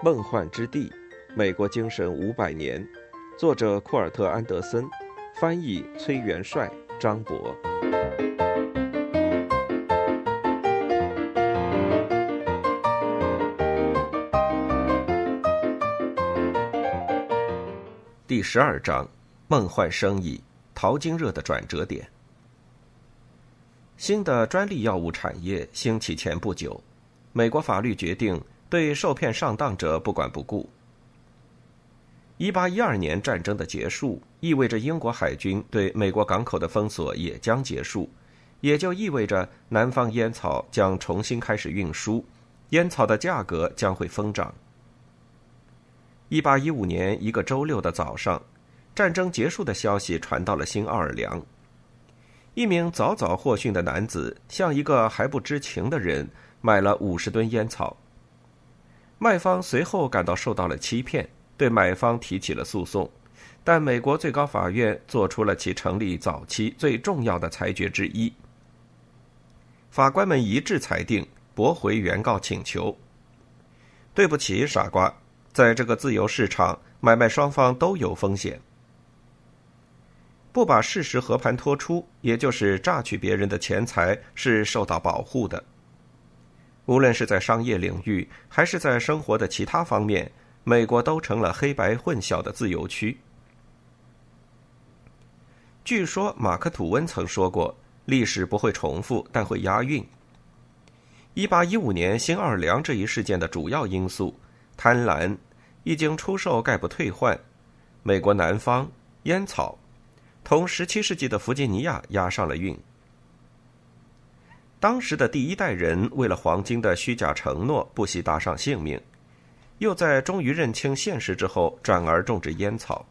梦幻之地，美国精神五百年，作者库尔特·安德森，翻译崔元帅、张博。第十二章：梦幻生意，淘金热的转折点。新的专利药物产业兴起前不久，美国法律决定。对受骗上当者不管不顾。一八一二年战争的结束，意味着英国海军对美国港口的封锁也将结束，也就意味着南方烟草将重新开始运输，烟草的价格将会疯涨。一八一五年一个周六的早上，战争结束的消息传到了新奥尔良。一名早早获训的男子向一个还不知情的人买了五十吨烟草。卖方随后感到受到了欺骗，对买方提起了诉讼，但美国最高法院做出了其成立早期最重要的裁决之一。法官们一致裁定驳回原告请求。对不起，傻瓜，在这个自由市场，买卖双方都有风险。不把事实和盘托出，也就是榨取别人的钱财，是受到保护的。无论是在商业领域，还是在生活的其他方面，美国都成了黑白混淆的自由区。据说马克·吐温曾说过：“历史不会重复，但会押韵。”一八一五年新奥尔良这一事件的主要因素——贪婪，一经出售概不退换；美国南方烟草，同十七世纪的弗吉尼亚押上了韵。当时的第一代人为了黄金的虚假承诺，不惜搭上性命；又在终于认清现实之后，转而种植烟草。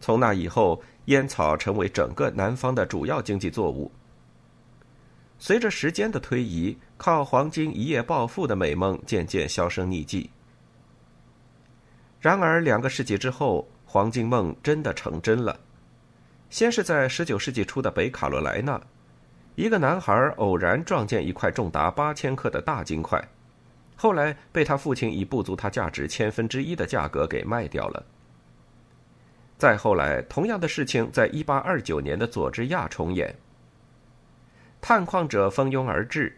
从那以后，烟草成为整个南方的主要经济作物。随着时间的推移，靠黄金一夜暴富的美梦渐渐销声匿迹。然而，两个世纪之后，黄金梦真的成真了。先是在十九世纪初的北卡罗来纳。一个男孩偶然撞见一块重达八千克的大金块，后来被他父亲以不足他价值千分之一的价格给卖掉了。再后来，同样的事情在一八二九年的佐治亚重演，探矿者蜂拥而至，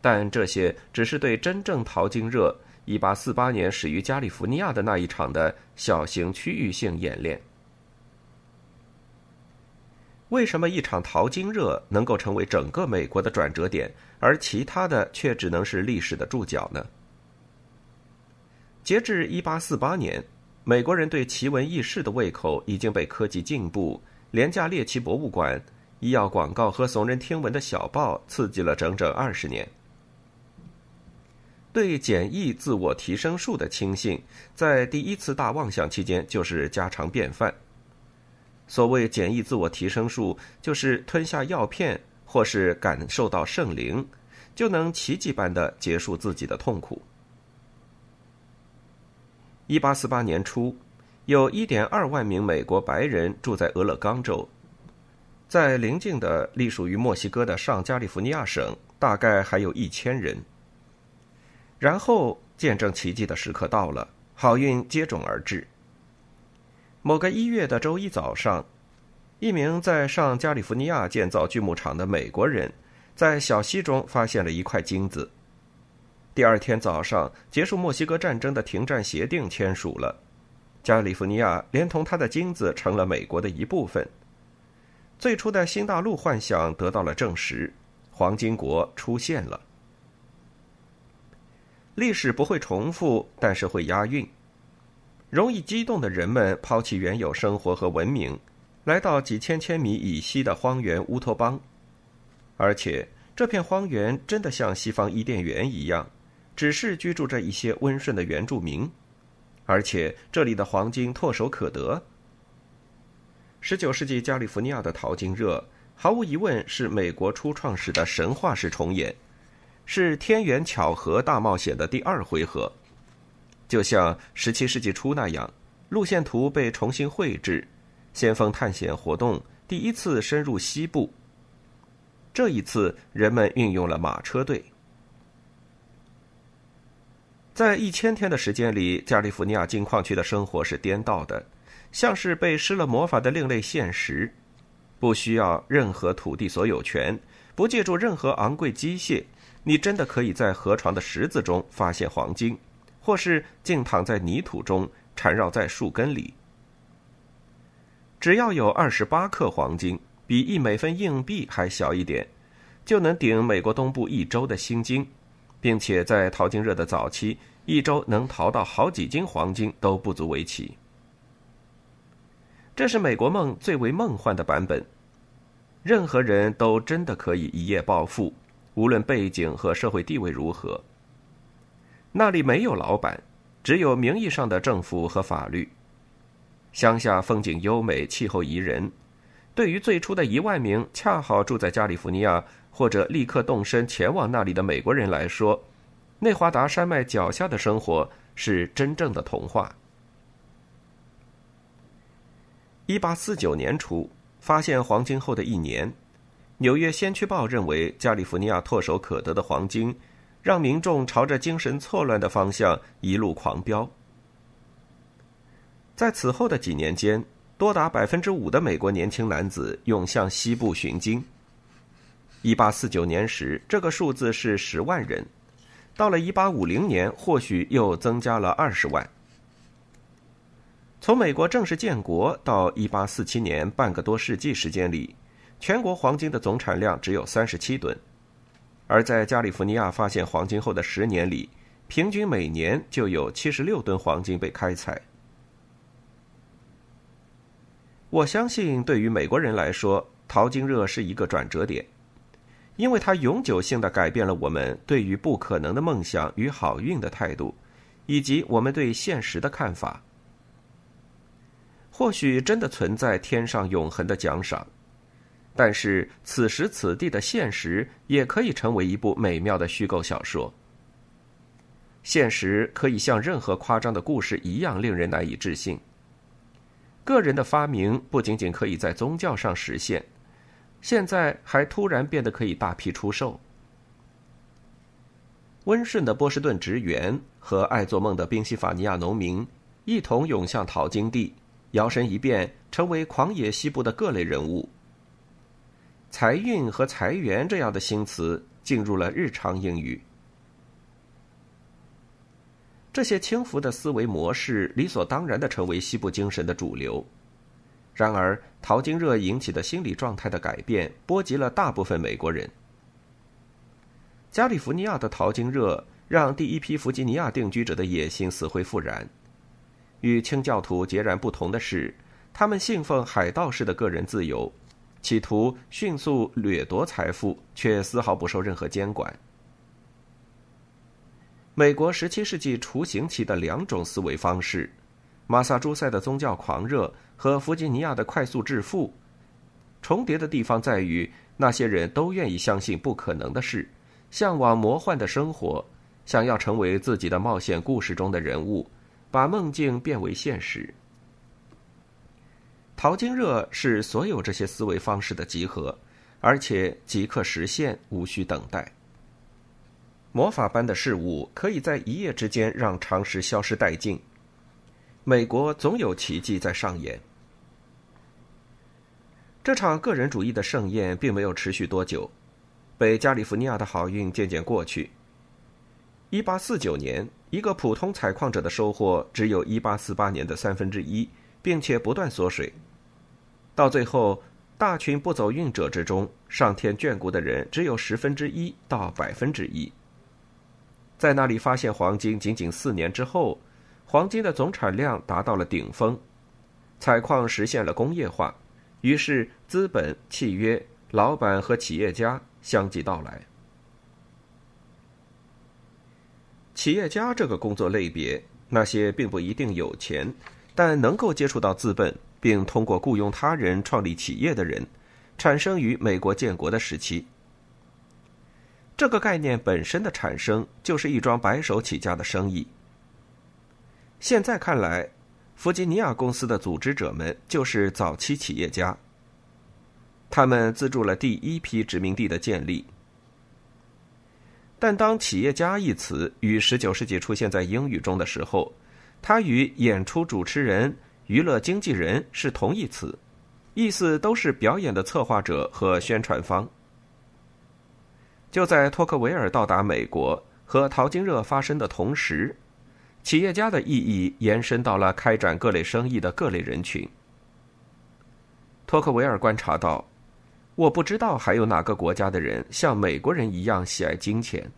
但这些只是对真正淘金热一八四八年始于加利福尼亚的那一场的小型区域性演练。为什么一场淘金热能够成为整个美国的转折点，而其他的却只能是历史的注脚呢？截至一八四八年，美国人对奇闻异事的胃口已经被科技进步、廉价猎奇博物馆、医药广告和耸人听闻的小报刺激了整整二十年。对简易自我提升术的轻信，在第一次大妄想期间就是家常便饭。所谓简易自我提升术，就是吞下药片或是感受到圣灵，就能奇迹般的结束自己的痛苦。一八四八年初，有一点二万名美国白人住在俄勒冈州，在邻近的隶属于墨西哥的上加利福尼亚省，大概还有一千人。然后，见证奇迹的时刻到了，好运接踵而至。某个一月的周一早上，一名在上加利福尼亚建造锯木厂的美国人，在小溪中发现了一块金子。第二天早上，结束墨西哥战争的停战协定签署了，加利福尼亚连同他的金子成了美国的一部分。最初的新大陆幻想得到了证实，黄金国出现了。历史不会重复，但是会押韵。容易激动的人们抛弃原有生活和文明，来到几千千米以西的荒原乌托邦，而且这片荒原真的像西方伊甸园一样，只是居住着一些温顺的原住民，而且这里的黄金唾手可得。十九世纪加利福尼亚的淘金热，毫无疑问是美国初创史的神话式重演，是天缘巧合大冒险的第二回合。就像十七世纪初那样，路线图被重新绘制，先锋探险活动第一次深入西部。这一次，人们运用了马车队。在一千天的时间里，加利福尼亚金矿区的生活是颠倒的，像是被施了魔法的另类现实。不需要任何土地所有权，不借助任何昂贵机械，你真的可以在河床的石子中发现黄金，或是静躺在泥土中缠绕在树根里。只要有二十八克黄金，比一美分硬币还小一点，就能顶美国东部一周的薪金，并且在淘金热的早期，一周能淘到好几斤黄金都不足为奇。这是美国梦最为梦幻的版本，任何人都真的可以一夜暴富，无论背景和社会地位如何。那里没有老板，只有名义上的政府和法律。乡下风景优美，气候宜人。对于最初的一万名恰好住在加利福尼亚或者立刻动身前往那里的美国人来说，内华达山脉脚下的生活是真正的童话。一八四九年初，发现黄金后的一年，《纽约先驱报》认为加利福尼亚唾手可得的黄金，让民众朝着精神错乱的方向一路狂飙。在此后的几年间，多达百分之五的美国年轻男子涌向西部寻金。一八四九年时，这个数字是十万人；到了一八五零年，或许又增加了二十万。从美国正式建国到一八四七年半个多世纪时间里，全国黄金的总产量只有三十七吨，而在加利福尼亚发现黄金后的十年里，平均每年就有七十六吨黄金被开采。我相信，对于美国人来说，淘金热是一个转折点，因为它永久性的改变了我们对于不可能的梦想与好运的态度，以及我们对现实的看法。或许真的存在天上永恒的奖赏，但是此时此地的现实也可以成为一部美妙的虚构小说。现实可以像任何夸张的故事一样令人难以置信。个人的发明不仅仅可以在宗教上实现，现在还突然变得可以大批出售。温顺的波士顿职员和爱做梦的宾夕法尼亚农民一同涌向淘金地，摇身一变成为狂野西部的各类人物。财运和财源这样的新词进入了日常英语。这些轻浮的思维模式理所当然的成为西部精神的主流。然而，淘金热引起的心理状态的改变波及了大部分美国人。加利福尼亚的淘金热让第一批弗吉尼亚定居者的野心死灰复燃。与清教徒截然不同的是，他们信奉海盗式的个人自由，企图迅速掠夺财富，却丝毫不受任何监管。美国十七世纪雏形期的两种思维方式，马萨诸塞的宗教狂热和弗吉尼亚的快速致富，重叠的地方在于，那些人都愿意相信不可能的事，向往魔幻的生活，想要成为自己的冒险故事中的人物，把梦境变为现实。淘金热是所有这些思维方式的集合，而且即刻实现，无需等待。魔法般的事物可以在一夜之间让常识消失殆尽。美国总有奇迹在上演。这场个人主义的盛宴并没有持续多久，北加利福尼亚的好运渐渐过去。一八四九年，一个普通采矿者的收获只有一八四八年的三分之一，并且不断缩水。到最后，大群不走运者之中，上天眷顾的人只有十分之一到百分之一。在那里发现黄金，仅仅四年之后，黄金的总产量达到了顶峰，采矿实现了工业化，于是资本、契约、老板和企业家相继到来。企业家这个工作类别，那些并不一定有钱，但能够接触到资本，并通过雇佣他人创立企业的人，产生于美国建国的时期。这个概念本身的产生就是一桩白手起家的生意。现在看来，弗吉尼亚公司的组织者们就是早期企业家。他们资助了第一批殖民地的建立。但当“企业家”一词于19世纪出现在英语中的时候，它与演出主持人、娱乐经纪人是同义词，意思都是表演的策划者和宣传方。就在托克维尔到达美国和淘金热发生的同时，企业家的意义延伸到了开展各类生意的各类人群。托克维尔观察到。我不知道还有哪个国家的人像美国人一样喜爱金钱。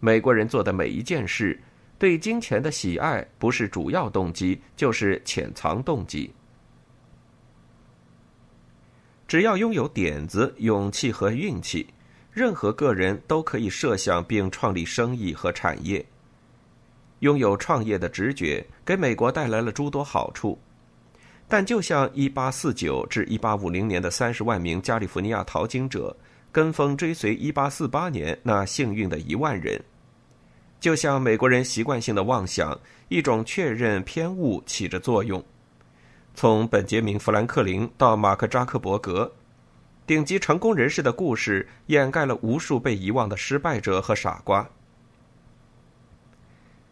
美国人做的每一件事，对金钱的喜爱不是主要动机，就是潜藏动机。只要拥有点子、勇气和运气，任何个人都可以设想并创立生意和产业。拥有创业的直觉，给美国带来了诸多好处。但就像1849至1850年的三十万名加利福尼亚淘金者跟风追随1848年那幸运的一万人，就像美国人习惯性的妄想，一种确认偏误起着作用。从本杰明·富兰克林到马克·扎克伯格，顶级成功人士的故事掩盖了无数被遗忘的失败者和傻瓜。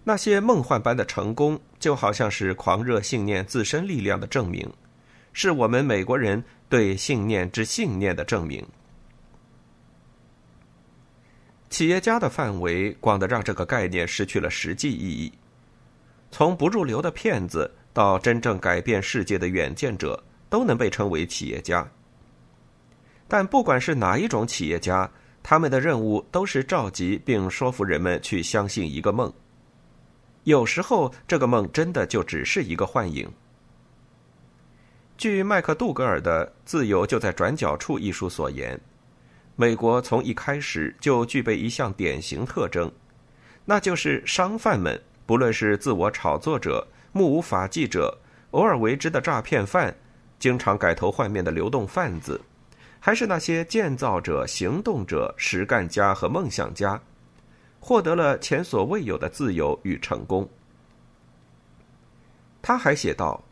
那些梦幻般的成功，就好像是狂热信念自身力量的证明，是我们美国人对信念之信念的证明。企业家的范围广的让这个概念失去了实际意义。从不入流的骗子到真正改变世界的远见者，都能被称为企业家。但不管是哪一种企业家，他们的任务都是召集并说服人们去相信一个梦。有时候，这个梦真的就只是一个幻影。据麦克杜格尔的《自由就在转角处》一书所言，美国从一开始就具备一项典型特征，那就是商贩们，不论是自我炒作者、目无法纪者、偶尔为之的诈骗犯、经常改头换面的流动贩子，还是那些建造者、行动者、实干家和梦想家。获得了前所未有的自由与成功。他还写道：“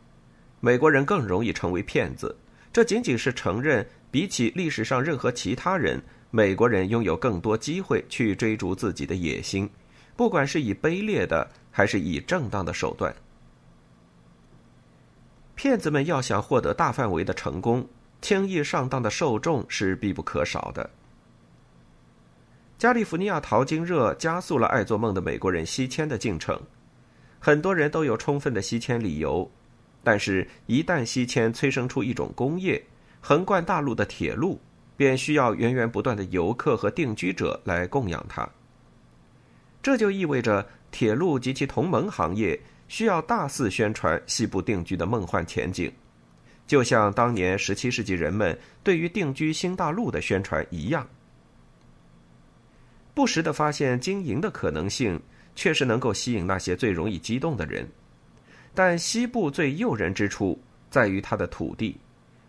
美国人更容易成为骗子，这仅仅是承认，比起历史上任何其他人，美国人拥有更多机会去追逐自己的野心，不管是以卑劣的还是以正当的手段。骗子们要想获得大范围的成功，轻易上当的受众是必不可少的。”加利福尼亚淘金热加速了爱做梦的美国人西迁的进程，很多人都有充分的西迁理由，但是，一旦西迁催生出一种工业，横贯大陆的铁路，便需要源源不断的游客和定居者来供养它。这就意味着铁路及其同盟行业需要大肆宣传西部定居的梦幻前景，就像当年十七世纪人们对于定居新大陆的宣传一样。不时的发现经营的可能性，确实能够吸引那些最容易激动的人。但西部最诱人之处在于它的土地，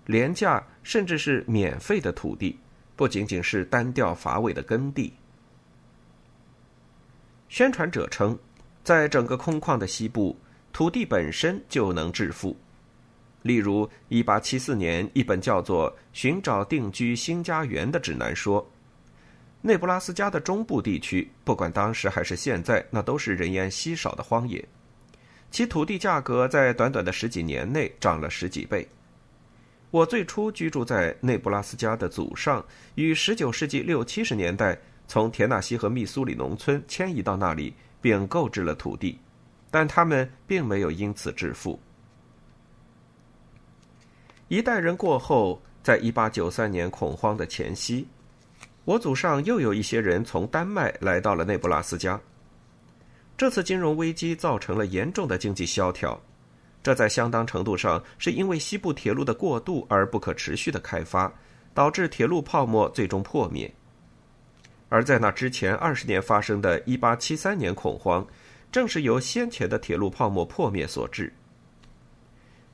廉价甚至是免费的土地，不仅仅是单调乏味的耕地。宣传者称，在整个空旷的西部，土地本身就能致富。例如，1874年一本叫做《寻找定居新家园》的指南说。内布拉斯加的中部地区，不管当时还是现在，那都是人烟稀少的荒野。其土地价格在短短的十几年内涨了十几倍。我最初居住在内布拉斯加的祖上，于19世纪六七十年代从田纳西和密苏里农村迁移到那里，并购置了土地，但他们并没有因此致富。一代人过后，在1893年恐慌的前夕。我祖上又有一些人从丹麦来到了内布拉斯加。这次金融危机造成了严重的经济萧条，这在相当程度上是因为西部铁路的过度而不可持续的开发，导致铁路泡沫最终破灭。而在那之前二十年发生的一八七三年恐慌，正是由先前的铁路泡沫破灭所致。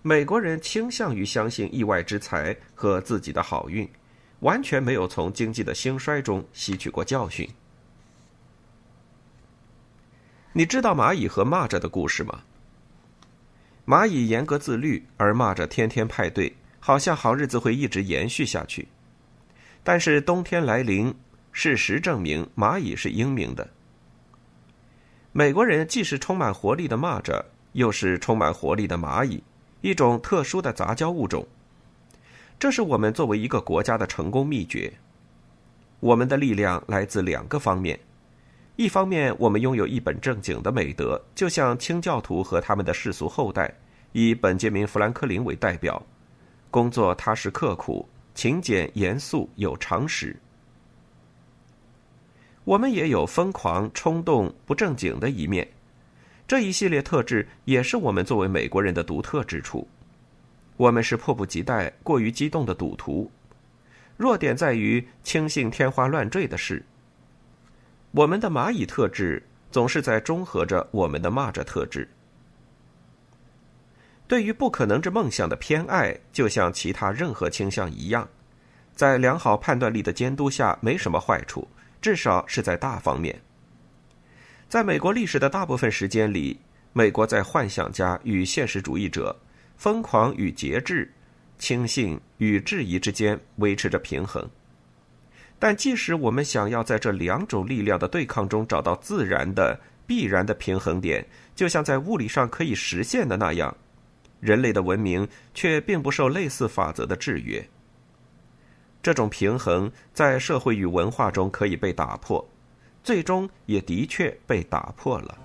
美国人倾向于相信意外之财和自己的好运。完全没有从经济的兴衰中吸取过教训。你知道蚂蚁和蚂蚱的故事吗？蚂蚁严格自律，而蚂蚱天天派对，好像好日子会一直延续下去。但是冬天来临，事实证明蚂蚁是英明的。美国人既是充满活力的蚂蚱，又是充满活力的蚂蚁，一种特殊的杂交物种。这是我们作为一个国家的成功秘诀。我们的力量来自两个方面：一方面，我们拥有一本正经的美德，就像清教徒和他们的世俗后代，以本杰明·富兰克林为代表，工作踏实刻苦、勤俭严肃、有常识。我们也有疯狂、冲动、不正经的一面，这一系列特质也是我们作为美国人的独特之处。我们是迫不及待、过于激动的赌徒，弱点在于轻信天花乱坠的事。我们的蚂蚁特质总是在中和着我们的蚂蚱特质。对于不可能之梦想的偏爱，就像其他任何倾向一样，在良好判断力的监督下，没什么坏处。至少是在大方面。在美国历史的大部分时间里，美国在幻想家与现实主义者、疯狂与节制、轻信与质疑之间维持着平衡。但即使我们想要在这两种力量的对抗中找到自然的、必然的平衡点，就像在物理上可以实现的那样，人类的文明却并不受类似法则的制约。这种平衡在社会与文化中可以被打破，最终也的确被打破了。